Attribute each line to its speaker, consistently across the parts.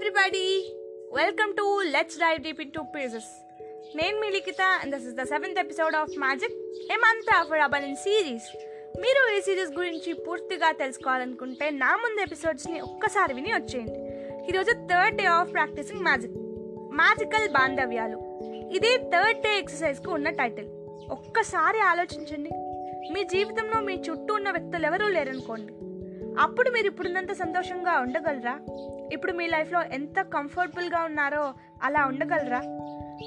Speaker 1: Everybody welcome to let's dive deep into pages నేను మీ Likhitha and this is the seventh episode of magic a month for అబన్ series మీరు ఈ series గురించి పూర్తిగా తెలుసుకోవాలనుకుంటే నా ముందు ఎపిసోడ్స్ని ఒక్కసారి విని వచ్చేయండి. ఈరోజు third day of practicing magic magical బాంధవ్యాలు ఇది థర్డ్ డే ఎక్సర్సైజ్కు ఉన్న టైటిల్ ఒక్కసారి ఆలోచించండి. మీ జీవితంలో మీ చుట్టూ ఉన్న వ్యక్తులు ఎవరూ లేరనుకోండి. అప్పుడు మీరు ఇప్పుడున్నంత సంతోషంగా ఉండగలరా? ఇప్పుడు మీ లైఫ్లో ఎంత కంఫర్టబుల్గా ఉన్నారో అలా ఉండగలరా?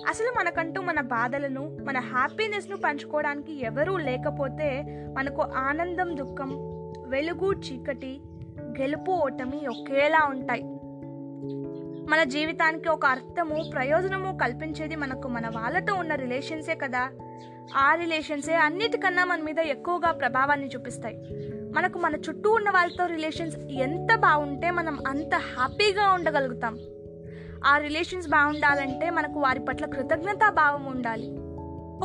Speaker 1: అసలు మనకంటూ మన బాధలను మన హ్యాపీనెస్ను పంచుకోవడానికి ఎవరూ లేకపోతే మనకు ఆనందం దుఃఖం వెలుగు చీకటి గెలుపు ఓటమి ఒకేలా ఉంటాయి. మన జీవితానికి ఒక అర్థము ప్రయోజనము కల్పించేది మనకు మన వాళ్ళతో ఉన్న రిలేషన్సే కదా. ఆ రిలేషన్సే అన్నిటికన్నా మన మీద ఎక్కువగా ప్రభావాన్ని చూపిస్తాయి. మనకు మన చుట్టూ ఉన్న వాళ్ళతో రిలేషన్స్ ఎంత బాగుంటే మనం అంత హ్యాపీగా ఉండగలుగుతాం. ఆ రిలేషన్స్ బాగుండాలంటే మనకు వారి పట్ల కృతజ్ఞతా భావం ఉండాలి.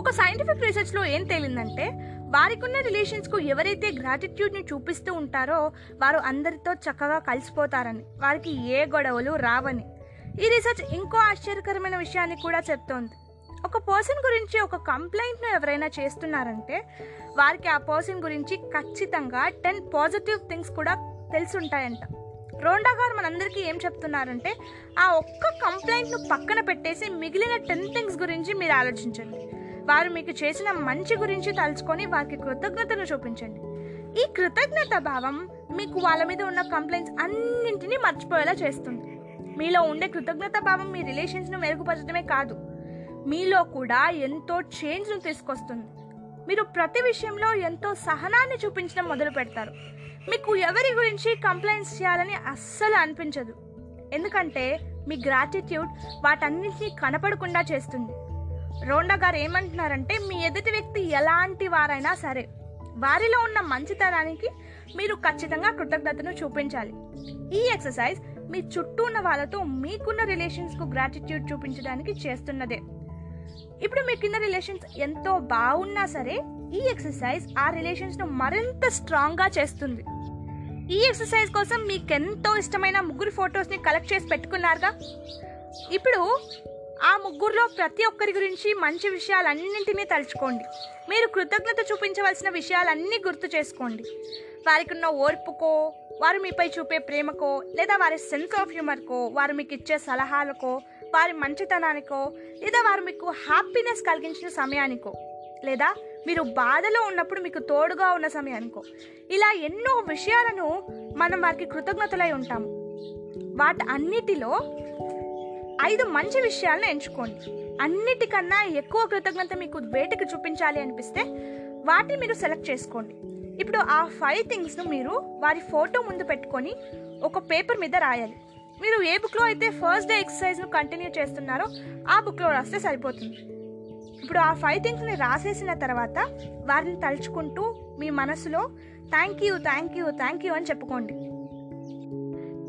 Speaker 1: ఒక సైంటిఫిక్ రీసెర్చ్లో ఏం తేలిందంటే వారికి ఉన్న రిలేషన్స్కు ఎవరైతే గ్రాటిట్యూడ్ని చూపిస్తూ ఉంటారో వారు అందరితో చక్కగా కలిసిపోతారని వారికి ఏ గొడవలు రావని. ఈ రీసెర్చ్ ఇంకో ఆశ్చర్యకరమైన విషయాన్ని కూడా చెప్తోంది. ఒక పర్సన్ గురించి ఒక కంప్లైంట్ను ఎవరైనా చేస్తున్నారంటే వారికి ఆ పర్సన్ గురించి ఖచ్చితంగా టెన్ పాజిటివ్ థింగ్స్ కూడా తెలుసుంటాయంట. రోండా గారు మనందరికీ ఏం చెప్తున్నారంటే ఆ ఒక్క కంప్లైంట్ను పక్కన పెట్టేసి మిగిలిన టెన్ థింగ్స్ గురించి మీరు ఆలోచించండి. వారు మీకు చేసిన మంచి గురించి తలుచుకొని వారికి కృతజ్ఞతను చూపించండి. ఈ కృతజ్ఞత భావం మీకు వాళ్ళ మీద ఉన్న కంప్లైంట్స్ అన్నింటినీ మర్చిపోయేలా చేస్తుంది. మీలో ఉండే కృతజ్ఞత భావం మీ రిలేషన్స్ను మెరుగుపరచడమే కాదు. మీలో కూడా ఎంతో చేంజ్ను తీసుకొస్తుంది. మీరు ప్రతి విషయంలో ఎంతో సహనాన్ని చూపించడం మొదలు పెడతారు. మీకు ఎవరి గురించి కంప్లైంట్స్ చేయాలని అస్సలు అనిపించదు. ఎందుకంటే మీ గ్రాటిట్యూడ్ వాటన్నిటినీ కనపడకుండా చేస్తుంది. రోండా గారు ఏమంటున్నారంటే మీ ఎదుటి వ్యక్తి ఎలాంటి వారైనా సరే వారిలో ఉన్న మంచితనానికి మీరు ఖచ్చితంగా కృతజ్ఞతను చూపించాలి. ఈ ఎక్సర్సైజ్ మీ చుట్టూ ఉన్న వాళ్ళతో మీకున్న రిలేషన్స్కు గ్రాటిట్యూడ్ చూపించడానికి చేస్తున్నదే. ఇప్పుడు మీ కింద రిలేషన్స్ ఎంతో బాగున్నా సరే ఈ ఎక్సర్సైజ్ ఆ రిలేషన్స్ను మరింత స్ట్రాంగ్గా చేస్తుంది. ఈ ఎక్సర్సైజ్ కోసం మీకు ఎంతో ఇష్టమైన ముగ్గురు ఫొటోస్ని కలెక్ట్ చేసి పెట్టుకున్నారుగా? ఇప్పుడు ఆ ముగ్గురులో ప్రతి ఒక్కరి గురించి మంచి విషయాలన్నింటినీ తలుచుకోండి. మీరు కృతజ్ఞత చూపించవలసిన విషయాలన్నీ గుర్తు చేసుకోండి. వారికి ఉన్న ఓర్పుకో వారు మీపై చూపే ప్రేమకో లేదా వారి సెన్స్ ఆఫ్ హ్యూమర్కో వారు మీకు ఇచ్చే సలహాలకో వారి మంచితనానికో లేదా వారు మీకు హ్యాపీనెస్ కలిగించిన సమయానికో లేదా మీరు బాధలో ఉన్నప్పుడు మీకు తోడుగా ఉన్న సమయానికో ఇలా ఎన్నో విషయాలను మనం వారికి కృతజ్ఞతలై ఉంటాము వాటి అన్నిటిలో ఐదు మంచి విషయాలను ఎంచుకోండి. అన్నిటికన్నా ఎక్కువ కృతజ్ఞత మీకు వేటికి చూపించాలి అనిపిస్తే వాటిని మీరు సెలెక్ట్ చేసుకోండి. ఇప్పుడు ఆ ఫైవ్ థింగ్స్ను మీరు వారి ఫోటో ముందు పెట్టుకొని ఒక పేపర్ మీద రాయాలి. మీరు ఏ బుక్లో అయితే ఫస్ట్ డే ఎక్సర్సైజ్ను కంటిన్యూ చేస్తున్నారో ఆ బుక్లో రాస్తే సరిపోతుంది. ఇప్పుడు ఆ ఫైవ్ థింగ్స్ని రాసేసిన తర్వాత వారిని తలుచుకుంటూ మీ మనసులో thank you thank you thank you అని చెప్పుకోండి.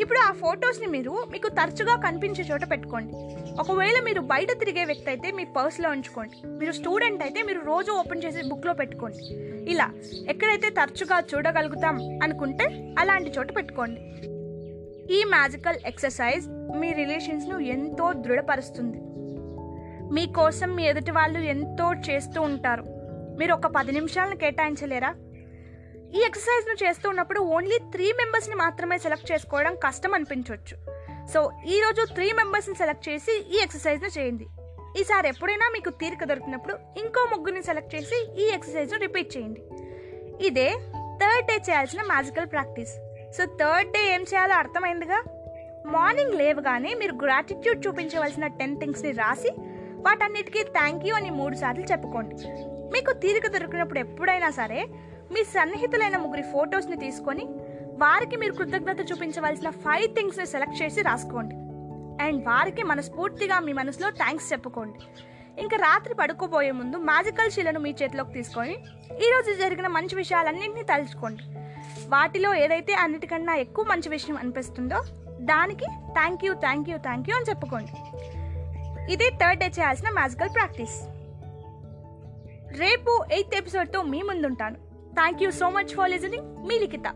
Speaker 1: ఇప్పుడు ఆ ఫొటోస్ని మీరు మీకు తరచుగా కనిపించే చోట పెట్టుకోండి. ఒకవేళ మీరు బయట తిరిగే వ్యక్తి అయితే మీ పర్స్లో ఉంచుకోండి. మీరు స్టూడెంట్ అయితే మీరు రోజు ఓపెన్ చేసి బుక్లో పెట్టుకోండి. ఇలా ఎక్కడైతే తరచుగా చూడగలుగుతాం అనుకుంటే అలాంటి చోట పెట్టుకోండి. ఈ మ్యాజికల్ ఎక్సర్సైజ్ మీ రిలేషన్స్ను ఎంతో దృఢపరుస్తుంది. మీకోసం మీ ఎదుటి వాళ్ళు ఎంతో చేస్తూ ఉంటారు. మీరు ఒక పది నిమిషాలను కేటాయించలేరా? ఈ ఎక్సర్సైజ్ను చేస్తూ ఉన్నప్పుడు ఓన్లీ త్రీ మెంబర్స్ని మాత్రమే సెలెక్ట్ చేసుకోవడం కష్టం అనిపించవచ్చు సో ఈరోజు త్రీ మెంబర్స్ని సెలెక్ట్ చేసి ఈ ఎక్సర్సైజ్ను చేయండి. ఈసారి ఎప్పుడైనా మీకు తీరిక దొరికినప్పుడు ఇంకో ముగ్గురిని సెలెక్ట్ చేసి ఈ ఎక్సర్సైజ్ను రిపీట్ చేయండి. ఇదే థర్డ్ డే చేయాల్సిన magical practice. So third day ఏం చేయాలో అర్థమైందిగా? మార్నింగ్ లేవగానే మీరు గ్రాటిట్యూడ్ చూపించవలసిన టెన్ థింగ్స్ని రాసి వాటన్నిటికీ థ్యాంక్ యూ అని మూడు సార్లు చెప్పుకోండి. మీకు తీరిక దొరికినప్పుడు ఎప్పుడైనా సరే మీ సన్నిహితులైన ముగ్గురి ఫొటోస్ని తీసుకొని వారికి మీరు కృతజ్ఞత చూపించవలసిన ఫైవ్ థింగ్స్ని సెలెక్ట్ చేసి రాసుకోండి. అండ్ వారికి మనస్ఫూర్తిగా మీ మనసులో థ్యాంక్స్ చెప్పుకోండి. ఇంకా రాత్రి పడుకోబోయే ముందు మ్యాజికల్ శిలను మీ చేతిలోకి తీసుకొని ఈరోజు జరిగిన మంచి విషయాలన్నింటినీ తలుచుకోండి. వాటిలో ఏదైతే అన్నిటికన్నా ఎక్కువ మంచి విషయం అనిపిస్తుందో దానికి thank you thank you thank you అని చెప్పుకోండి. ఇది థర్డ్ డే చేయాల్సిన మ్యాజికల్ ప్రాక్టీస్ రేపు ఎయిత్ ఎపిసోడ్తో మీ ముందుంటాను. Thank you so much for listening me Likhita.